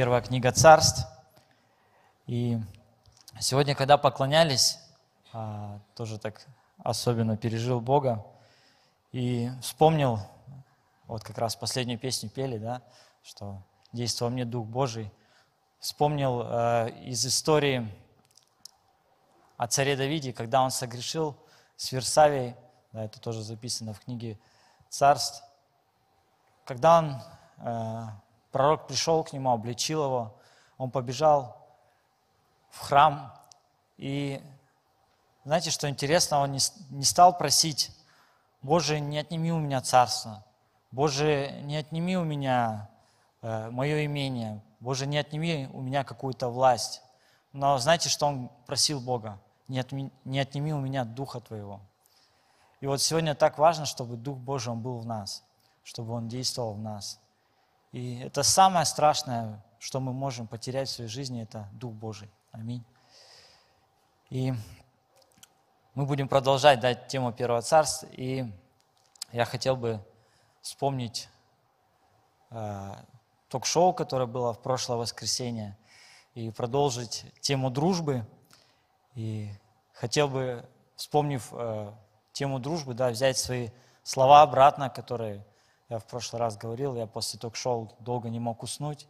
Первая книга царств. И сегодня, когда поклонялись, а, тоже так особенно пережил Бога и вспомнил, вот как раз последнюю песню пели, да, что действовал мне Дух Божий. Вспомнил э, из истории о царе Давиде, когда он согрешил с Версавией, да, это тоже записано в книге царств, когда он, э, пророк пришел к нему, обличил его, он побежал в храм, и знаете, что интересно, он не, не стал просить, Боже, не отними у меня царство, Боже, не отними у меня э, мое имение, Боже, не отними у меня какую-то власть. Но знаете, что он просил Бога? Не, отми, не отними у меня Духа Твоего. И вот сегодня так важно, чтобы Дух Божий он был в нас, чтобы Он действовал в нас. И это самое страшное, что мы можем потерять в своей жизни, это Дух Божий. Аминь. И мы будем продолжать дать тему Первого Царства, и я хотел бы вспомнить э, ток-шоу, которое было в прошлое воскресенье, и продолжить тему дружбы. И хотел бы, вспомнив э, тему дружбы, да, взять свои слова обратно, которые я в прошлый раз говорил, я после ток-шоу долго не мог уснуть.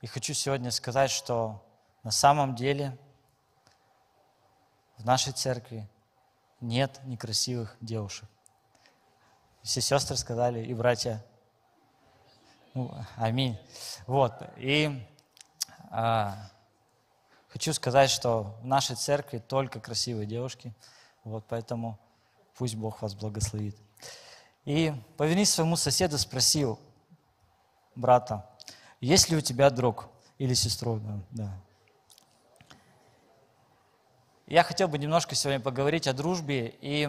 И хочу сегодня сказать, что на самом деле в нашей церкви нет некрасивых девушек. Все сестры сказали, и братья. Ну, аминь. Вот. И а, хочу сказать, что в нашей церкви только красивые девушки. Вот поэтому Пусть Бог вас благословит. И повернись своему соседу, спросил брата, есть ли у тебя друг или сестру? Да, да. Я хотел бы немножко сегодня поговорить о дружбе и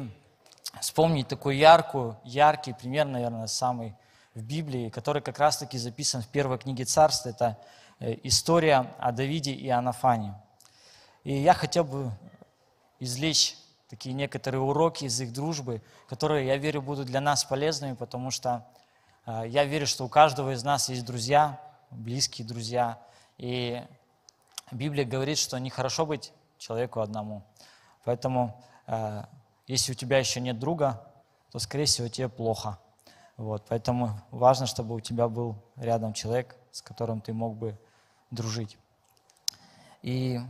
вспомнить такой яркую, яркий пример, наверное, самый в Библии, который как раз-таки записан в первой книге Царства. Это э, история о Давиде и Анафане. И я хотел бы извлечь такие некоторые уроки из их дружбы, которые, я верю, будут для нас полезными, потому что э, я верю, что у каждого из нас есть друзья, близкие друзья, и Библия говорит, что нехорошо быть человеку одному. Поэтому, э, если у тебя еще нет друга, то, скорее всего, тебе плохо. Вот, поэтому важно, чтобы у тебя был рядом человек, с которым ты мог бы дружить. И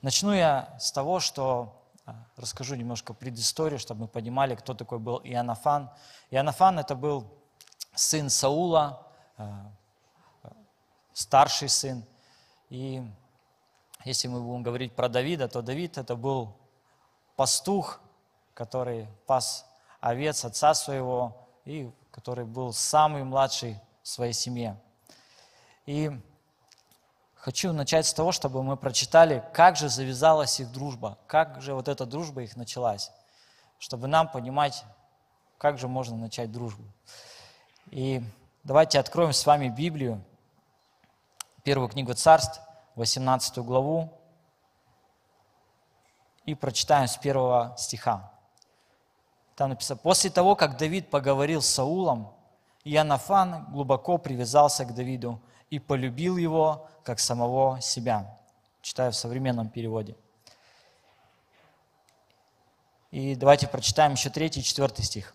начну я с того, что расскажу немножко предысторию, чтобы мы понимали, кто такой был Иоаннафан. Иоаннафан – это был сын Саула, а, старший сын. И если мы будем говорить про Давида, то Давид – это был пастух, который пас овец отца своего, и который был самый младший в своей семье. И Хочу начать с того, чтобы мы прочитали, как же завязалась их дружба, как же вот эта дружба их началась, чтобы нам понимать, как же можно начать дружбу. И давайте откроем с вами Библию, первую книгу Царств, 18 главу, и прочитаем с первого стиха. Там написано, «После того, как Давид поговорил с Саулом, Иоаннафан глубоко привязался к Давиду и полюбил его, как самого себя. Читаю в современном переводе. И давайте прочитаем еще третий и четвертый стих.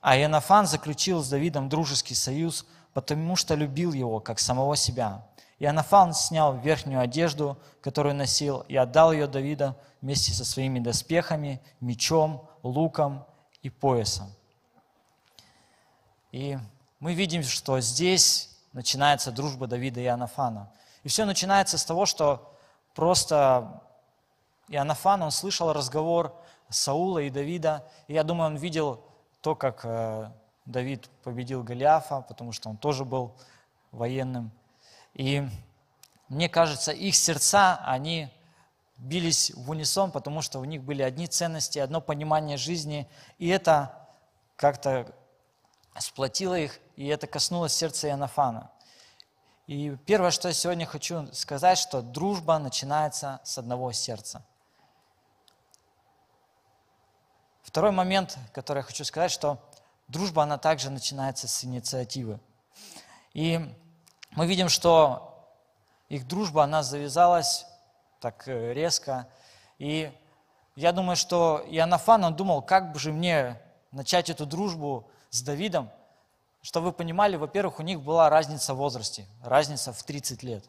А Иоаннафан заключил с Давидом дружеский союз, потому что любил его, как самого себя. Иоаннафан снял верхнюю одежду, которую носил, и отдал ее Давида вместе со своими доспехами, мечом, луком и поясом. И мы видим, что здесь начинается дружба Давида и Иоаннафана. И все начинается с того, что просто Иоаннафан, он слышал разговор Саула и Давида, и я думаю, он видел то, как э, Давид победил Голиафа, потому что он тоже был военным. И мне кажется, их сердца, они бились в унисон, потому что у них были одни ценности, одно понимание жизни, и это как-то сплотило их, и это коснулось сердца Иоаннафана. И первое, что я сегодня хочу сказать, что дружба начинается с одного сердца. Второй момент, который я хочу сказать, что дружба, она также начинается с инициативы. И мы видим, что их дружба, она завязалась так э, резко. И я думаю, что Иоаннафан, он думал, как бы же мне начать эту дружбу с Давидом, чтобы вы понимали, во-первых, у них была разница в возрасте, разница в 30 лет.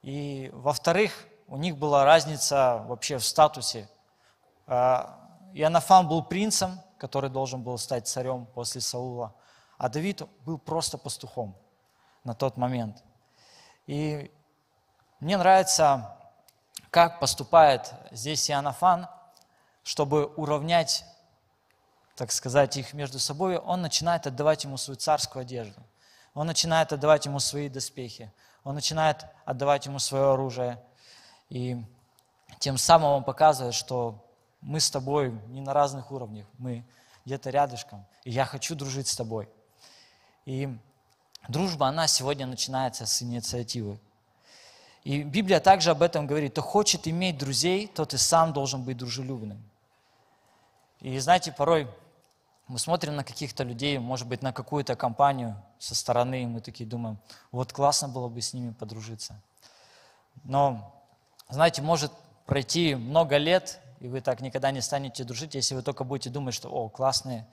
И во-вторых, у них была разница вообще в статусе. А, Иоаннафан был принцем, который должен был стать царем после Саула, а Давид был просто пастухом на тот момент. И мне нравится, как поступает здесь Иоаннафан, чтобы уравнять, так сказать, их между собой, он начинает отдавать ему свою царскую одежду. Он начинает отдавать ему свои доспехи. Он начинает отдавать ему свое оружие. И тем самым он показывает, что мы с тобой не на разных уровнях, мы где-то рядышком, и я хочу дружить с тобой. И дружба, она сегодня начинается с инициативы. И Библия также об этом говорит. Кто хочет иметь друзей, тот и сам должен быть дружелюбным. И знаете, порой мы смотрим на каких-то людей, может быть, на какую-то компанию со стороны, и мы такие думаем, вот классно было бы с ними подружиться. Но, знаете, может пройти много лет, и вы так никогда не станете дружить, если вы только будете думать, что, о, классные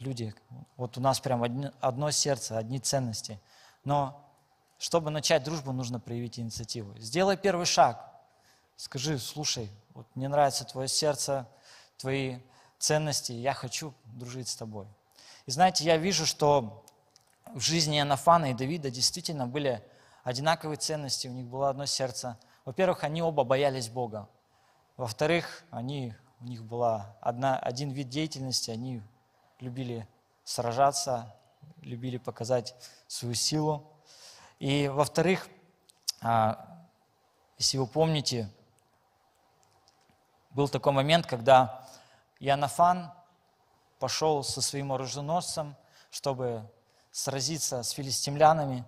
люди, вот у нас прям одно сердце, одни ценности. Но чтобы начать дружбу, нужно проявить инициативу. Сделай первый шаг. Скажи, слушай, вот мне нравится твое сердце, твои ценности, я хочу дружить с тобой. И знаете, я вижу, что в жизни Анафана и Давида действительно были одинаковые ценности, у них было одно сердце. Во-первых, они оба боялись Бога. Во-вторых, они, у них была одна, один вид деятельности, они любили сражаться, любили показать свою силу. И во-вторых, а, если вы помните, был такой момент, когда Иоаннафан пошел со своим оруженосцем, чтобы сразиться с филистимлянами.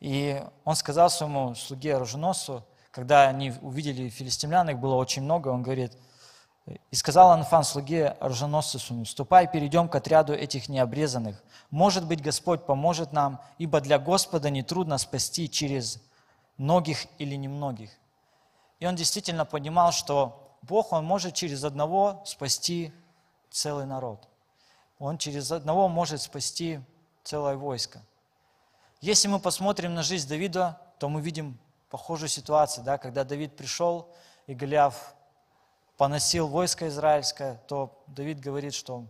И он сказал своему слуге оруженосцу, когда они увидели филистимлян, их было очень много, он говорит, и сказал Анфан слуге оруженосцу «Ступай, перейдем к отряду этих необрезанных. Может быть, Господь поможет нам, ибо для Господа нетрудно спасти через многих или немногих». И он действительно понимал, что Бог, Он может через одного спасти целый народ. Он через одного может спасти целое войско. Если мы посмотрим на жизнь Давида, то мы видим похожую ситуацию, да, когда Давид пришел, и Голиаф поносил войско израильское, то Давид говорит, что,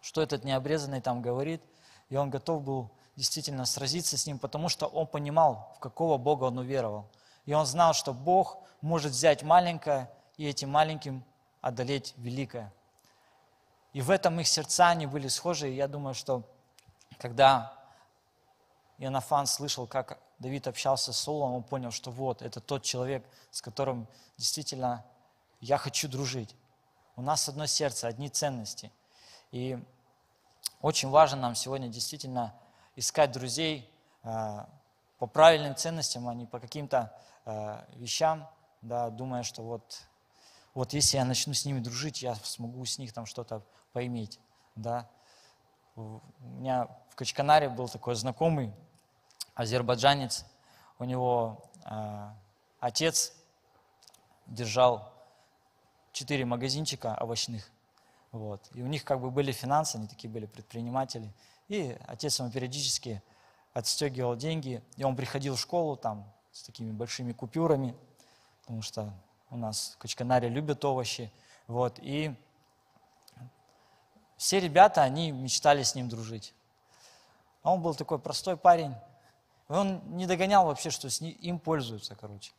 что этот необрезанный там говорит, и он готов был действительно сразиться с ним, потому что он понимал, в какого Бога он уверовал. И он знал, что Бог может взять маленькое и этим маленьким одолеть великое. И в этом их сердца они были схожи. И я думаю, что когда Иоаннафан слышал, как Давид общался с Саулом, он понял, что вот, это тот человек, с которым действительно я хочу дружить. У нас одно сердце, одни ценности. И очень важно нам сегодня действительно искать друзей э, по правильным ценностям, а не по каким-то э, вещам, да, думая, что вот, вот если я начну с ними дружить, я смогу с них там что-то поиметь. Да. У меня в Качканаре был такой знакомый, азербайджанец, у него э, отец держал четыре магазинчика овощных, вот, и у них как бы были финансы, они такие были предприниматели, и отец ему периодически отстегивал деньги, и он приходил в школу там с такими большими купюрами, потому что у нас в Качканаре любят овощи, вот, и все ребята, они мечтали с ним дружить. А он был такой простой парень, он не догонял вообще, что с ним, им пользуются, короче.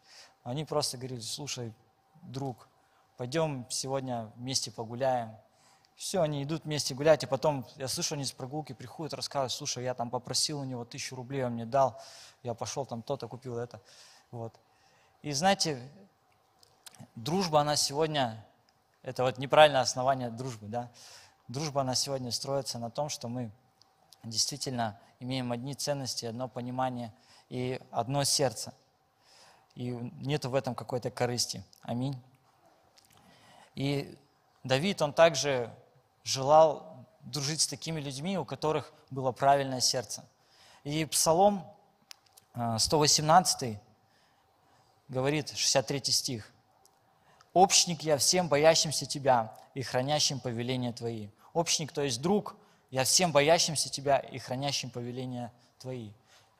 Они просто говорили, слушай, друг, пойдем сегодня вместе погуляем. Все, они идут вместе гулять, и потом, я слышу, они с прогулки приходят, рассказывают, слушай, я там попросил у него тысячу рублей, он мне дал, я пошел там то-то купил это. Вот. И знаете, дружба, она сегодня, это вот неправильное основание дружбы, да. Дружба, она сегодня строится на том, что мы действительно имеем одни ценности, одно понимание и одно сердце. И нету в этом какой-то корысти. Аминь. И Давид, он также желал дружить с такими людьми, у которых было правильное сердце. И Псалом 118, э, говорит 63 стих. «Общник я всем боящимся Тебя и хранящим повеления Твои». Общник, то есть друг, я всем боящимся Тебя и хранящим повеления Твои.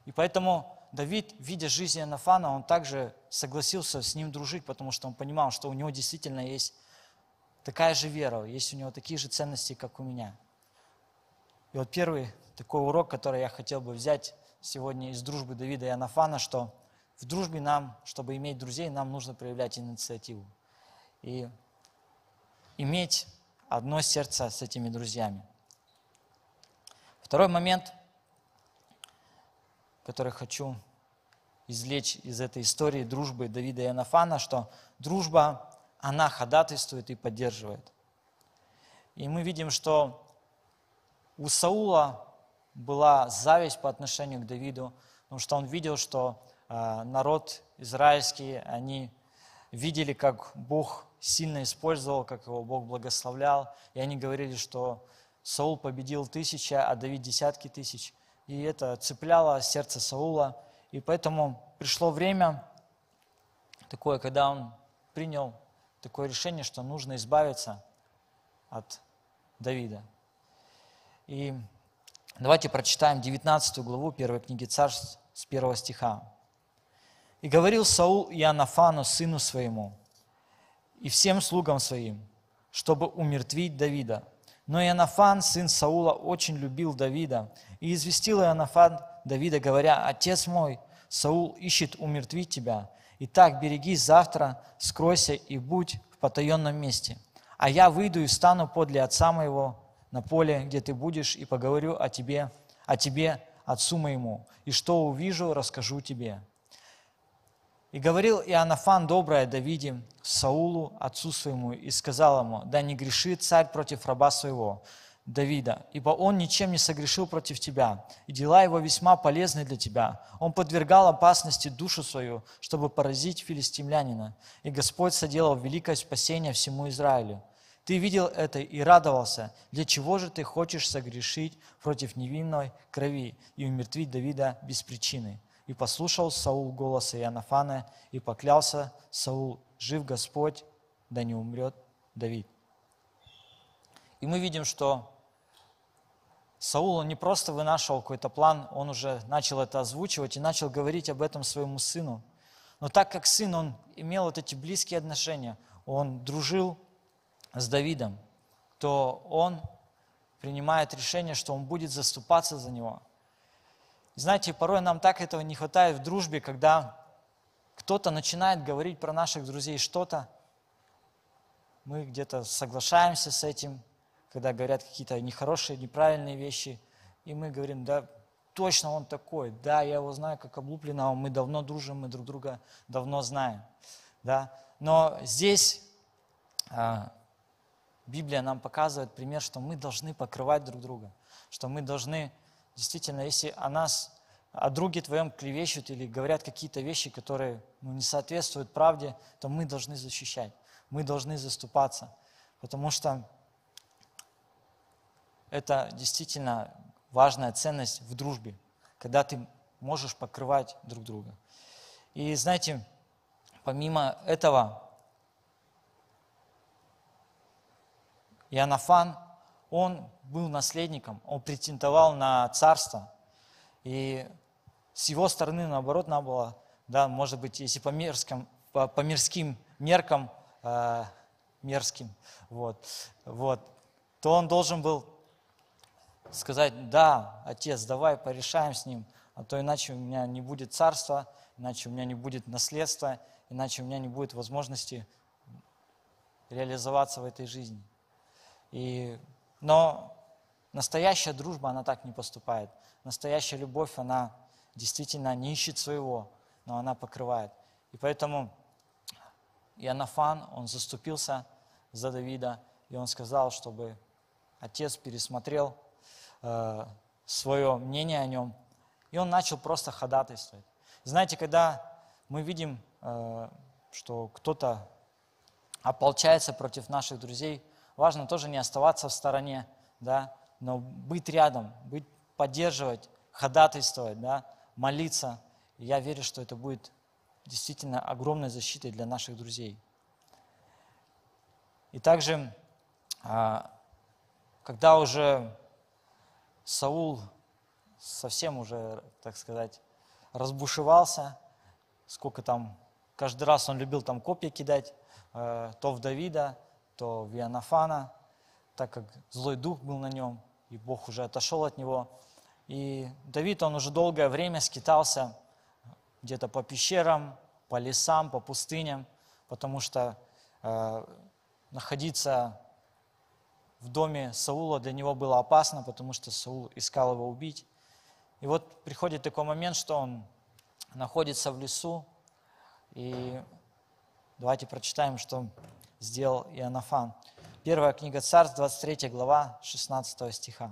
И поэтому Давид, видя жизнь Анафана, он также согласился с ним дружить, потому что он понимал, что у него действительно есть такая же вера, есть у него такие же ценности, как у меня. И вот первый такой урок, который я хотел бы взять сегодня из дружбы Давида и Анафана, что в дружбе нам, чтобы иметь друзей, нам нужно проявлять инициативу. И иметь одно сердце с этими друзьями. Второй момент, который хочу извлечь из этой истории дружбы Давида и Анафана, что дружба, она ходатайствует и поддерживает. И мы видим, что у Саула была зависть по отношению к Давиду, потому что он видел, что а, народ израильский, они видели, как Бог сильно использовал, как его Бог благословлял, и они говорили, что Саул победил тысячи, а Давид десятки тысяч. И это цепляло сердце Саула, и поэтому пришло время такое, когда он принял такое решение, что нужно избавиться от Давида. И давайте прочитаем 19 главу первой книги Царств с первого стиха. И говорил Саул Иоаннафану, сыну своему, и всем слугам своим, чтобы умертвить Давида. Но Иоаннафан, сын Саула, очень любил Давида, и известил Иоаннафан Давида, говоря, «Отец мой, Саул ищет умертвить тебя. Итак, берегись завтра, скройся и будь в потаенном месте. А я выйду и встану подле отца моего на поле, где ты будешь, и поговорю о тебе, о тебе, отцу моему, и что увижу, расскажу тебе». И говорил Иоаннафан доброе Давиде, Саулу, отцу своему, и сказал ему, да не грешит царь против раба своего, Давида, ибо он ничем не согрешил против тебя, и дела его весьма полезны для тебя. Он подвергал опасности душу свою, чтобы поразить филистимлянина, и Господь соделал великое спасение всему Израилю. Ты видел это и радовался. Для чего же ты хочешь согрешить против невинной крови и умертвить Давида без причины? И послушал Саул голоса Иоаннафана, и поклялся Саул, жив Господь, да не умрет Давид. И мы видим, что Саул он не просто вынашивал какой-то план, он уже начал это озвучивать и начал говорить об этом своему сыну. Но так как сын, он имел вот эти близкие отношения, он дружил с Давидом, то он принимает решение, что он будет заступаться за него – знаете, порой нам так этого не хватает в дружбе, когда кто-то начинает говорить про наших друзей что-то, мы где-то соглашаемся с этим, когда говорят какие-то нехорошие, неправильные вещи, и мы говорим, да, точно он такой, да, я его знаю как облупленного, мы давно дружим, мы друг друга давно знаем, да. Но здесь а, Библия нам показывает пример, что мы должны покрывать друг друга, что мы должны действительно, если о нас, о друге твоем клевещут или говорят какие-то вещи, которые ну, не соответствуют правде, то мы должны защищать, мы должны заступаться, потому что это действительно важная ценность в дружбе, когда ты можешь покрывать друг друга. И знаете, помимо этого, Иоаннафан – он был наследником, он претендовал на царство. И с его стороны, наоборот, надо было, да, может быть, если по, мерзким, по, по мирским меркам, э, мерзким, вот, вот, то он должен был сказать, да, отец, давай порешаем с ним, а то иначе у меня не будет царства, иначе у меня не будет наследства, иначе у меня не будет возможности реализоваться в этой жизни. И но настоящая дружба, она так не поступает. Настоящая любовь, она действительно не ищет своего, но она покрывает. И поэтому Иоаннафан, он заступился за Давида, и он сказал, чтобы отец пересмотрел э, свое мнение о нем, и он начал просто ходатайствовать. Знаете, когда мы видим, э, что кто-то ополчается против наших друзей, важно тоже не оставаться в стороне, да, но быть рядом, быть, поддерживать, ходатайствовать, да, молиться. И я верю, что это будет действительно огромной защитой для наших друзей. И также, а, когда уже Саул совсем уже, так сказать, разбушевался, сколько там, каждый раз он любил там копья кидать, э, то в Давида, то в Иоаннафана, так как злой дух был на нем, и Бог уже отошел от него. И Давид, он уже долгое время скитался где-то по пещерам, по лесам, по пустыням, потому что э, находиться в доме Саула для него было опасно, потому что Саул искал его убить. И вот приходит такой момент, что он находится в лесу, и давайте прочитаем, что сделал Иоаннафан. Первая книга Царств, 23 глава, 16 стиха.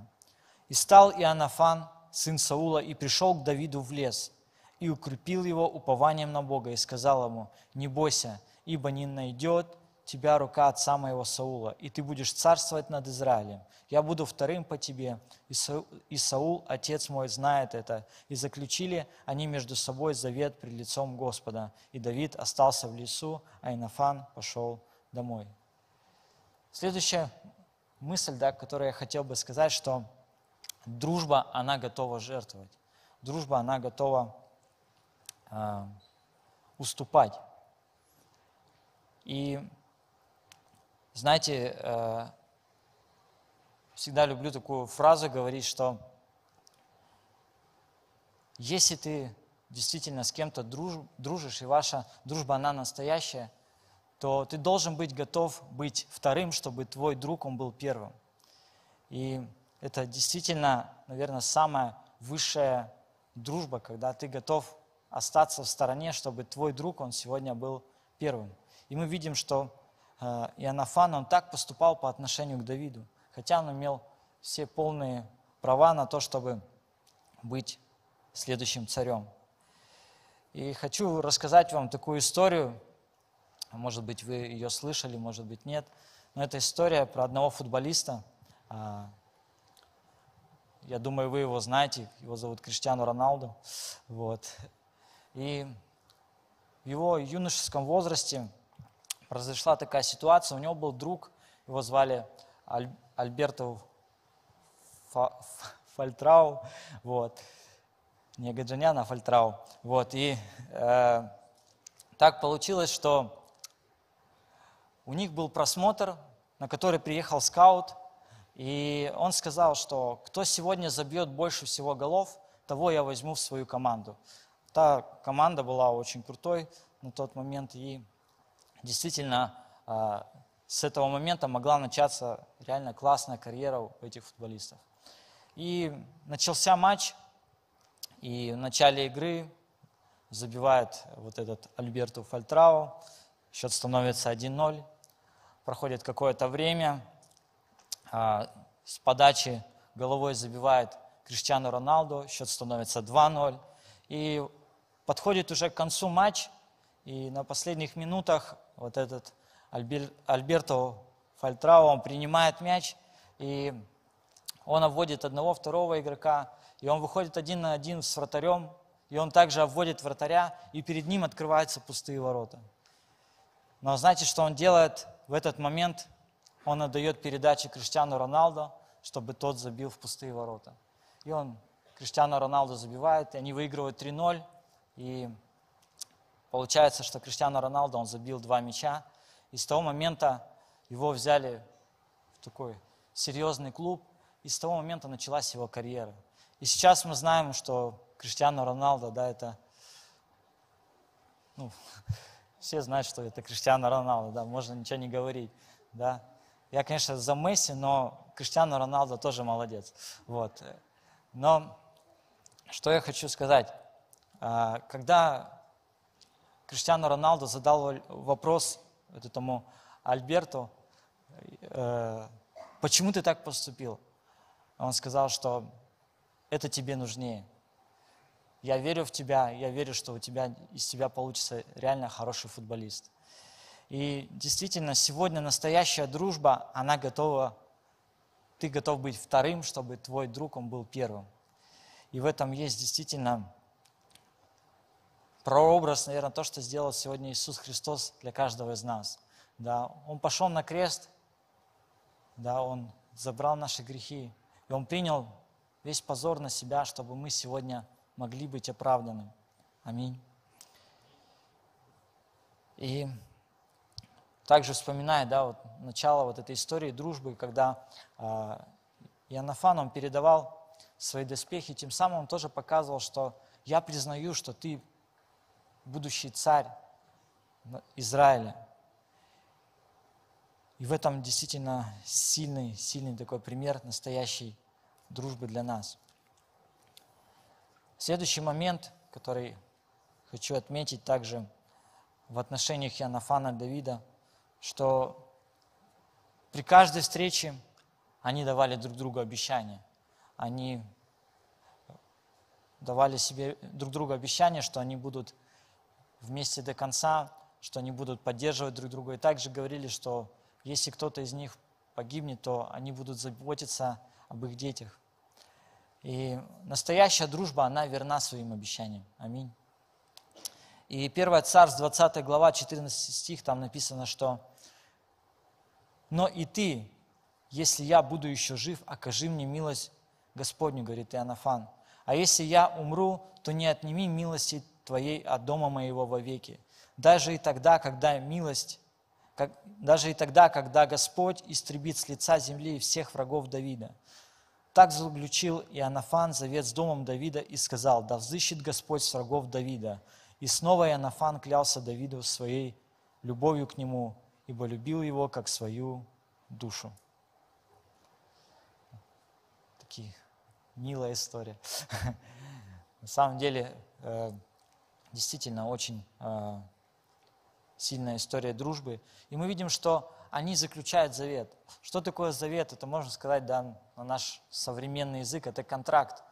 «И стал Иоаннафан, сын Саула, и пришел к Давиду в лес, и укрепил его упованием на Бога, и сказал ему, не бойся, ибо не найдет тебя рука отца моего Саула, и ты будешь царствовать над Израилем. Я буду вторым по тебе, и, Саул, и Саул, отец мой, знает это. И заключили они между собой завет пред лицом Господа. И Давид остался в лесу, а Инофан пошел домой. Следующая мысль, да, которую я хотел бы сказать, что дружба, она готова жертвовать. Дружба, она готова э, уступать. И знаете, э, всегда люблю такую фразу говорить, что если ты действительно с кем-то дружишь, и ваша дружба, она настоящая, то ты должен быть готов быть вторым, чтобы твой друг, он был первым. И это действительно, наверное, самая высшая дружба, когда ты готов остаться в стороне, чтобы твой друг, он сегодня был первым. И мы видим, что э, Иоаннафан, он так поступал по отношению к Давиду, хотя он имел все полные права на то, чтобы быть следующим царем. И хочу рассказать вам такую историю, может быть, вы ее слышали, может быть, нет. Но это история про одного футболиста. А, я думаю, вы его знаете. Его зовут Криштиану Роналду. Вот. И в его юношеском возрасте произошла такая ситуация. У него был друг, его звали Аль, Альберто Фа, Фальтрау. Вот. Не Гаджанян, а Фальтрау. Вот. И э, так получилось, что у них был просмотр, на который приехал скаут, и он сказал, что кто сегодня забьет больше всего голов, того я возьму в свою команду. Та команда была очень крутой на тот момент, и действительно а, с этого момента могла начаться реально классная карьера у этих футболистов. И начался матч, и в начале игры забивает вот этот Альберту Фальтрау, счет становится 1-0 проходит какое-то время, а, с подачи головой забивает Криштиану Роналду, счет становится 2-0. И подходит уже к концу матч, и на последних минутах вот этот Альбер, Альберто Фальтрао, он принимает мяч, и он обводит одного, второго игрока, и он выходит один на один с вратарем, и он также обводит вратаря, и перед ним открываются пустые ворота. Но знаете, что он делает? В этот момент он отдает передачи Криштиану Роналду, чтобы тот забил в пустые ворота. И он, Криштиану Роналду забивает, и они выигрывают 3-0. И получается, что Криштиану Роналду, он забил два мяча. И с того момента его взяли в такой серьезный клуб, и с того момента началась его карьера. И сейчас мы знаем, что Криштиану Роналду, да, это ну, все знают, что это Криштиану Роналду, да, можно ничего не говорить, да. Я, конечно, за Месси, но Криштиану Роналду тоже молодец, вот. Но что я хочу сказать, а, когда Криштиану Роналду задал вопрос этому Альберту, э, почему ты так поступил? Он сказал, что это тебе нужнее. Я верю в тебя, я верю, что у тебя, из тебя получится реально хороший футболист. И действительно, сегодня настоящая дружба, она готова, ты готов быть вторым, чтобы твой друг, он был первым. И в этом есть действительно прообраз, наверное, то, что сделал сегодня Иисус Христос для каждого из нас. Да, Он пошел на крест, да, Он забрал наши грехи, и Он принял весь позор на себя, чтобы мы сегодня могли быть оправданы. Аминь. И также вспоминая, да, вот начало вот этой истории дружбы, когда э, Иоаннафан, он передавал свои доспехи, тем самым он тоже показывал, что я признаю, что ты будущий царь Израиля. И в этом действительно сильный, сильный такой пример настоящей дружбы для нас. Следующий момент, который хочу отметить также в отношениях Янафана Давида, что при каждой встрече они давали друг другу обещания. Они давали себе друг другу обещания, что они будут вместе до конца, что они будут поддерживать друг друга. И также говорили, что если кто-то из них погибнет, то они будут заботиться об их детях. И настоящая дружба, она верна своим обещаниям. Аминь. И 1 Царств, 20 глава, 14 стих, там написано, что «Но и ты, если я буду еще жив, окажи мне милость Господню, говорит Иоаннафан. А если я умру, то не отними милости твоей от дома моего вовеки. Даже и тогда, когда милость, как, даже и тогда, когда Господь истребит с лица земли всех врагов Давида. Так заключил Иоаннафан завет с домом Давида и сказал, да взыщет Господь с врагов Давида. И снова Иоаннафан клялся Давиду своей любовью к нему, ибо любил его как свою душу. Такие милая история. На самом деле, э, действительно очень э, сильная история дружбы. И мы видим, что они заключают завет. Что такое завет? Это можно сказать да, на наш современный язык. Это контракт,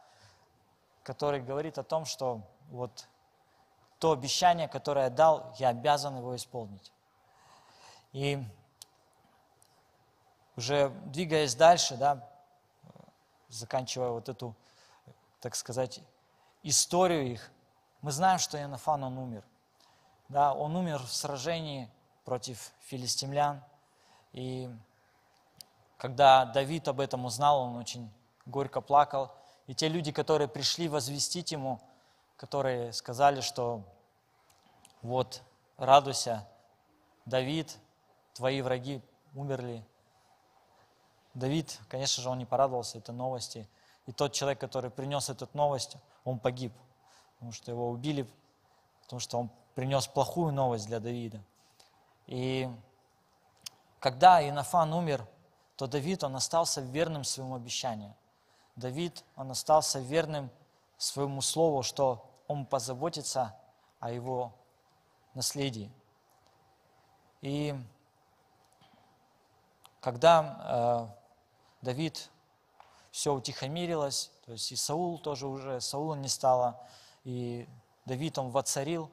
который говорит о том, что вот то обещание, которое я дал, я обязан его исполнить. И уже двигаясь дальше, да, заканчивая вот эту, так сказать, историю их, мы знаем, что Иоаннафан, он умер. Да, он умер в сражении против филистимлян. И когда Давид об этом узнал, он очень горько плакал. И те люди, которые пришли возвестить ему, которые сказали, что вот, радуйся, Давид, твои враги умерли. Давид, конечно же, он не порадовался этой новости. И тот человек, который принес эту новость, он погиб потому что его убили, потому что он принес плохую новость для Давида. И когда Инофан умер, то Давид, он остался верным своему обещанию. Давид, он остался верным своему слову, что он позаботится о его наследии. И когда э, Давид все утихомирилось, то есть и Саул тоже уже, Саула не стало, и Давид, он воцарил,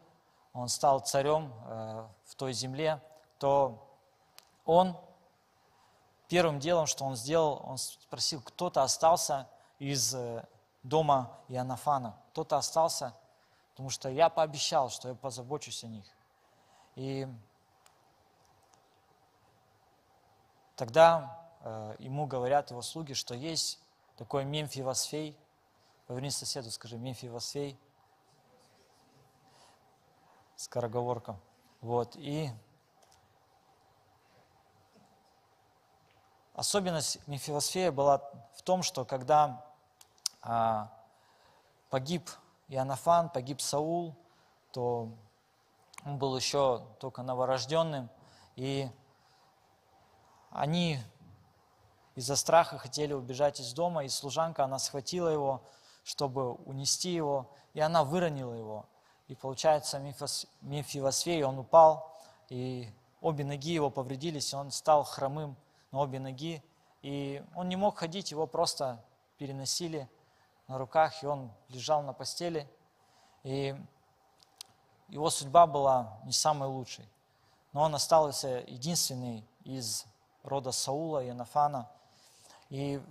он стал царем э, в той земле, то он первым делом, что он сделал, он спросил, кто-то остался из э, дома Иоаннафана, кто-то остался, потому что я пообещал, что я позабочусь о них. И тогда э, ему говорят его слуги, что есть такой Мемфивосфей, поверни соседу, скажи, Мемфивосфей, скороговорка. Вот, и особенность Мефилосфея была в том, что когда а, погиб Иоаннафан, погиб Саул, то он был еще только новорожденным, и они из-за страха хотели убежать из дома, и служанка, она схватила его, чтобы унести его, и она выронила его. И получается, Мефивосфей, он упал, и обе ноги его повредились, и он стал хромым на обе ноги. И он не мог ходить, его просто переносили на руках, и он лежал на постели. И его судьба была не самой лучшей. Но он остался единственный из рода Саула и Нафана. И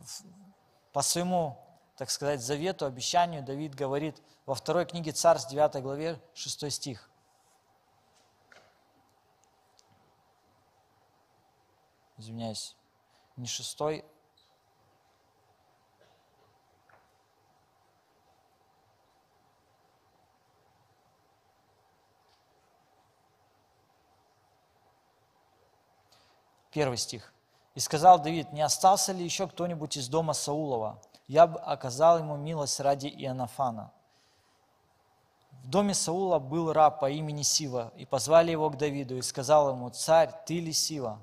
по своему так сказать, завету, обещанию, Давид говорит во второй книге Царств, 9 главе, 6 стих. Извиняюсь, не шестой, Первый стих. «И сказал Давид, не остался ли еще кто-нибудь из дома Саулова? Я бы оказал ему милость ради Иоаннафана». В доме Саула был раб по имени Сива, и позвали его к Давиду, и сказал ему, «Царь, ты ли Сива?»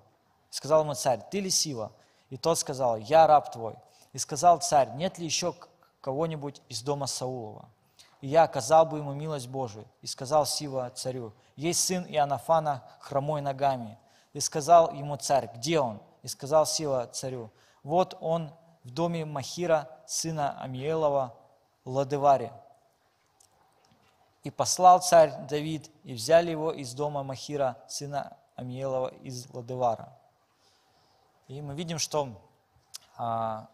Сказал ему царь, «Ты ли Сива?» И тот сказал, «Я раб твой». И сказал царь, «Нет ли еще кого-нибудь из дома Саулова?» И я оказал бы ему милость Божию. И сказал Сива царю, «Есть сын Иоаннафана, хромой ногами, и сказал ему царь, где он? И сказал Сила царю, вот он в доме Махира, сына Амиелова, Ладеваре. И послал царь Давид, и взяли его из дома Махира, сына Амиелова, из Ладевара. И мы видим, что а,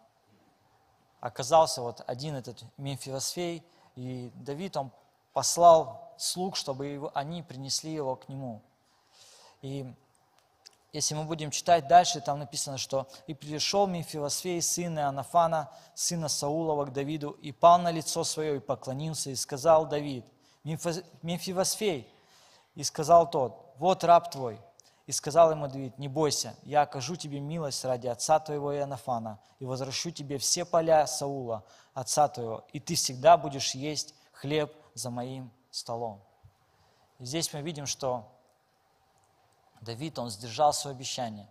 оказался вот один этот Мемфиосфей, и Давид, он послал слуг, чтобы его, они принесли его к нему. И если мы будем читать дальше, там написано, что «И пришел Мефилосфей, сын Иоаннафана, сына Саулова, к Давиду, и пал на лицо свое, и поклонился, и сказал Давид, Мефивосфей, и сказал тот, вот раб твой. И сказал ему Давид, не бойся, я окажу тебе милость ради отца твоего Иоаннафана, и возвращу тебе все поля Саула, отца твоего, и ты всегда будешь есть хлеб за моим столом. И здесь мы видим, что Давид, он сдержал свое обещание.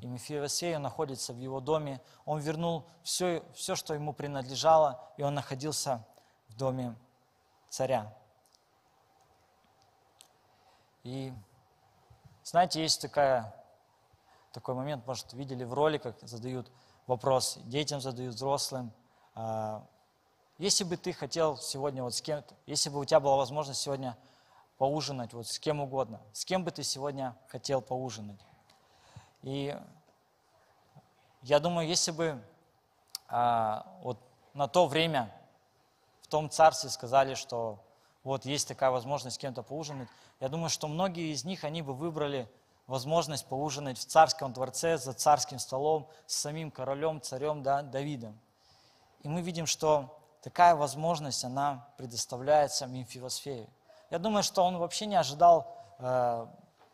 И Мефиосею находится в его доме. Он вернул все, все, что ему принадлежало, и он находился в доме царя. И знаете, есть такая, такой момент, может, видели в роликах, задают вопрос, детям задают, взрослым. А, если бы ты хотел сегодня вот с кем-то, если бы у тебя была возможность сегодня поужинать вот с кем угодно. С кем бы ты сегодня хотел поужинать? И я думаю, если бы а, вот на то время в том царстве сказали, что вот есть такая возможность с кем-то поужинать, я думаю, что многие из них, они бы выбрали возможность поужинать в царском дворце, за царским столом, с самим королем, царем да, Давидом. И мы видим, что такая возможность, она предоставляется Мимфивосфею. Я думаю, что он вообще не ожидал э,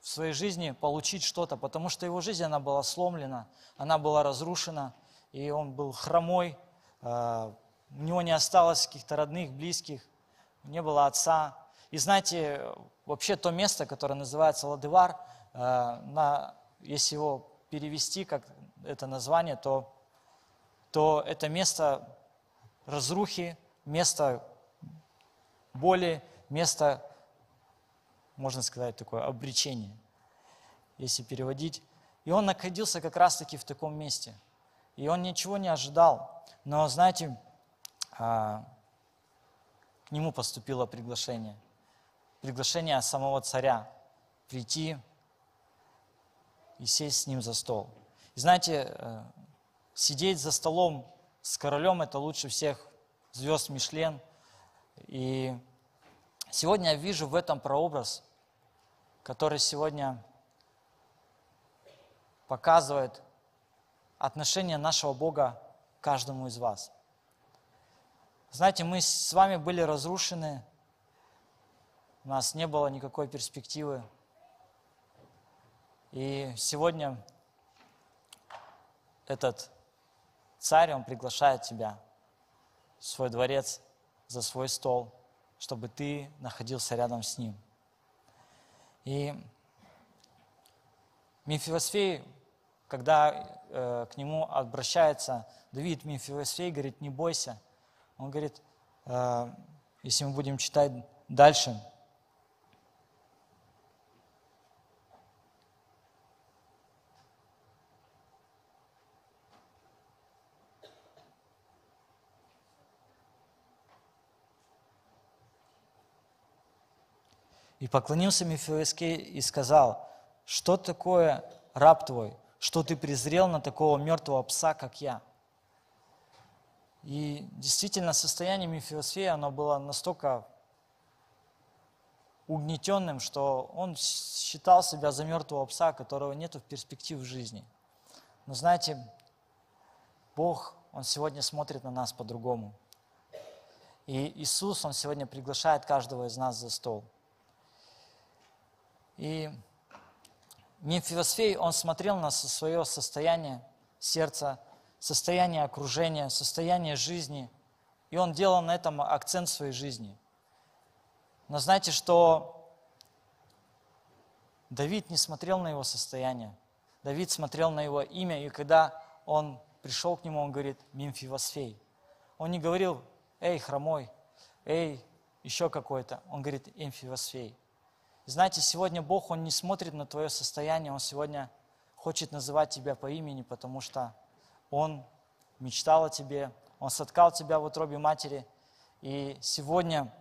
в своей жизни получить что-то, потому что его жизнь, она была сломлена, она была разрушена, и он был хромой, э, у него не осталось каких-то родных, близких, не было отца. И знаете, вообще то место, которое называется Ладывар, э, на, если его перевести как это название, то, то это место разрухи, место боли, место, можно сказать, такое обречение, если переводить. И он находился как раз-таки в таком месте. И он ничего не ожидал. Но, знаете, а, нему поступило приглашение. Приглашение самого царя прийти и сесть с ним за стол. И знаете, э, сидеть за столом с королем – это лучше всех звезд Мишлен. И Сегодня я вижу в этом прообраз, который сегодня показывает отношение нашего Бога к каждому из вас. Знаете, мы с вами были разрушены, у нас не было никакой перспективы. И сегодня этот царь, он приглашает тебя в свой дворец, за свой стол – чтобы ты находился рядом с ним. И Мефивосфей, когда э, к нему обращается Давид, Мефивосфей говорит, не бойся. Он говорит, э, если мы будем читать дальше, И поклонился Мефиоскей и сказал, что такое раб твой, что ты презрел на такого мертвого пса, как я? И действительно, состояние Мефилосфея, оно было настолько угнетенным, что он считал себя за мертвого пса, которого нет перспектив в жизни. Но знаете, Бог, Он сегодня смотрит на нас по-другому. И Иисус, Он сегодня приглашает каждого из нас за стол. И Мефилосфей, он смотрел на свое состояние сердца, состояние окружения, состояние жизни, и он делал на этом акцент в своей жизни. Но знаете, что Давид не смотрел на его состояние. Давид смотрел на его имя, и когда он пришел к нему, он говорит, Мимфивосфей. Он не говорил, эй, хромой, эй, еще какой-то. Он говорит, Эмфивосфей. Знаете, сегодня Бог, Он не смотрит на твое состояние, Он сегодня хочет называть тебя по имени, потому что Он мечтал о тебе, Он соткал тебя в утробе матери, и сегодня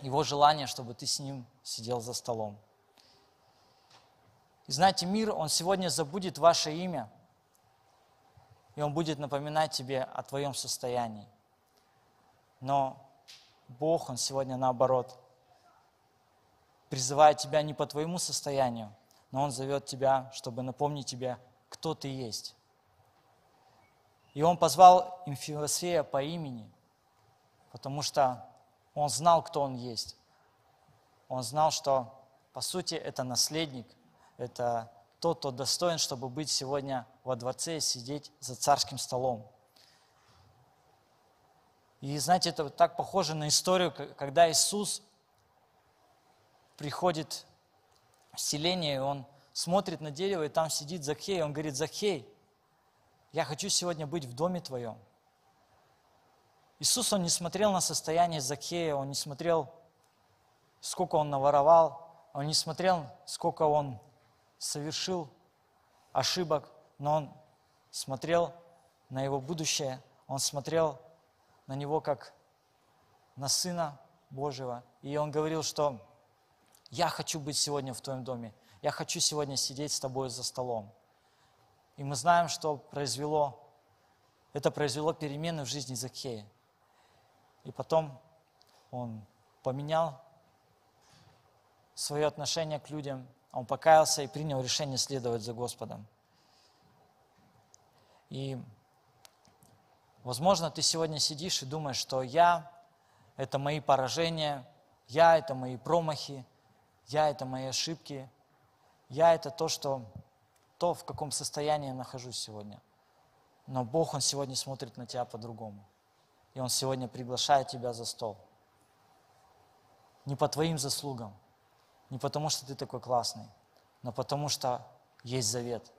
Его желание, чтобы ты с Ним сидел за столом. И знаете, мир, он сегодня забудет ваше имя, и он будет напоминать тебе о твоем состоянии. Но Бог, Он сегодня наоборот – призывает тебя не по твоему состоянию, но Он зовет тебя, чтобы напомнить тебе, кто ты есть. И Он позвал Имфилосфея по имени, потому что он знал, кто он есть. Он знал, что, по сути, это наследник, это тот, кто достоин, чтобы быть сегодня во дворце и сидеть за царским столом. И знаете, это так похоже на историю, когда Иисус приходит в селение, и он смотрит на дерево, и там сидит Захей, и он говорит, Захей, я хочу сегодня быть в доме твоем. Иисус, он не смотрел на состояние Захея, он не смотрел, сколько он наворовал, он не смотрел, сколько он совершил ошибок, но он смотрел на его будущее, он смотрел на него как на Сына Божьего. И он говорил, что я хочу быть сегодня в твоем доме. Я хочу сегодня сидеть с тобой за столом. И мы знаем, что произвело, это произвело перемены в жизни Закхея. И потом он поменял свое отношение к людям, он покаялся и принял решение следовать за Господом. И, возможно, ты сегодня сидишь и думаешь, что я – это мои поражения, я – это мои промахи, я – это мои ошибки. Я – это то, что, то, в каком состоянии я нахожусь сегодня. Но Бог, Он сегодня смотрит на тебя по-другому. И Он сегодня приглашает тебя за стол. Не по твоим заслугам, не потому, что ты такой классный, но потому, что есть завет,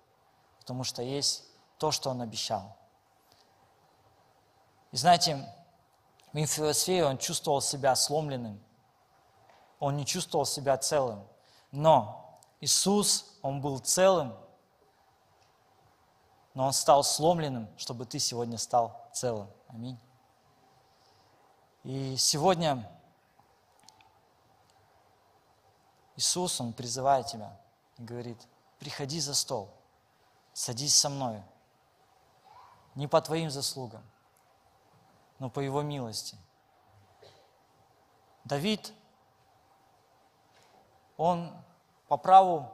потому что есть то, что Он обещал. И знаете, Мимфилосфей, он чувствовал себя сломленным – он не чувствовал себя целым. Но Иисус, Он был целым, но Он стал сломленным, чтобы ты сегодня стал целым. Аминь. И сегодня Иисус, Он призывает тебя и говорит, приходи за стол, садись со мною. Не по твоим заслугам, но по Его милости. Давид он по праву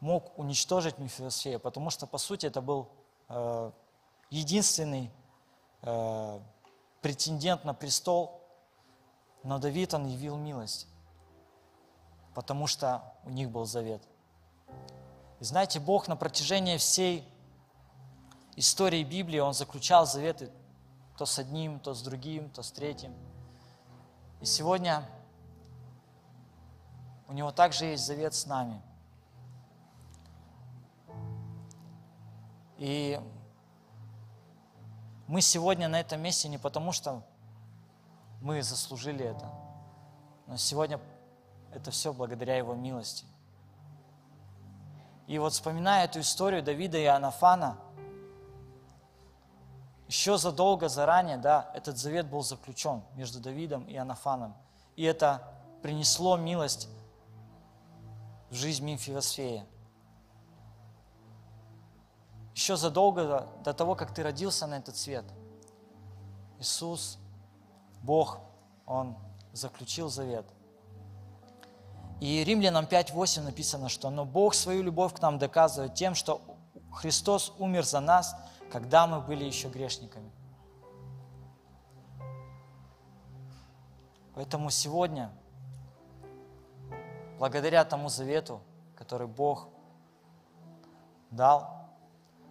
мог уничтожить Мефилосфея, потому что, по сути, это был единственный э, претендент на престол, но Давид, он явил милость, потому что у них был завет. И знаете, Бог на протяжении всей истории Библии, Он заключал заветы то с одним, то с другим, то с третьим. И сегодня у Него также есть завет с нами. И мы сегодня на этом месте не потому, что мы заслужили это, но сегодня это все благодаря Его милости. И вот вспоминая эту историю Давида и Анафана, еще задолго, заранее, да, этот завет был заключен между Давидом и Анафаном. И это принесло милость в жизнь Мимфилосфея. Еще задолго до того, как ты родился на этот свет, Иисус, Бог, Он заключил завет. И Римлянам 5.8 написано, что «Но Бог свою любовь к нам доказывает тем, что Христос умер за нас, когда мы были еще грешниками». Поэтому сегодня, благодаря тому завету, который Бог дал,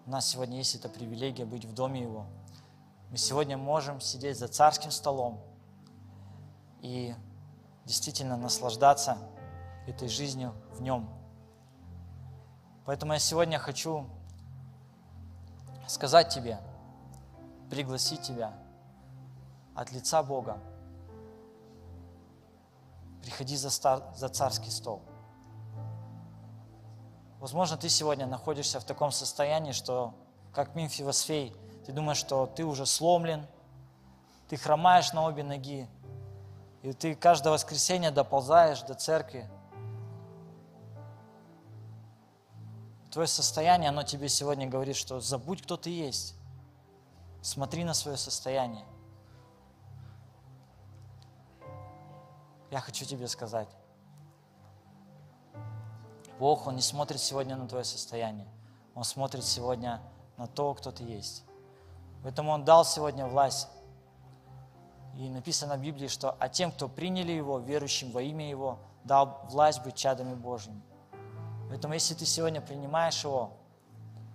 у нас сегодня есть эта привилегия быть в доме Его. Мы сегодня можем сидеть за царским столом и действительно наслаждаться этой жизнью в Нем. Поэтому я сегодня хочу сказать тебе, пригласить тебя от лица Бога. Приходи за, стар, за царский стол. Возможно, ты сегодня находишься в таком состоянии, что, как Мимфивосфей, ты думаешь, что ты уже сломлен, ты хромаешь на обе ноги, и ты каждое воскресенье доползаешь до церкви. Твое состояние, оно тебе сегодня говорит, что забудь, кто ты есть. Смотри на свое состояние. Я хочу тебе сказать, Бог, Он не смотрит сегодня на твое состояние. Он смотрит сегодня на то, кто ты есть. Поэтому Он дал сегодня власть. И написано в Библии, что «А тем, кто приняли Его, верующим во имя Его, дал власть быть чадами Божьими». Поэтому если ты сегодня принимаешь Его,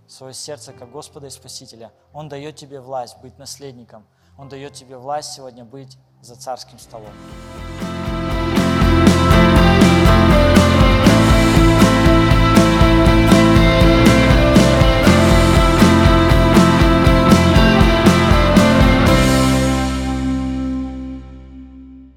свое сердце как Господа и Спасителя, Он дает тебе власть быть наследником. Он дает тебе власть сегодня быть за царским столом.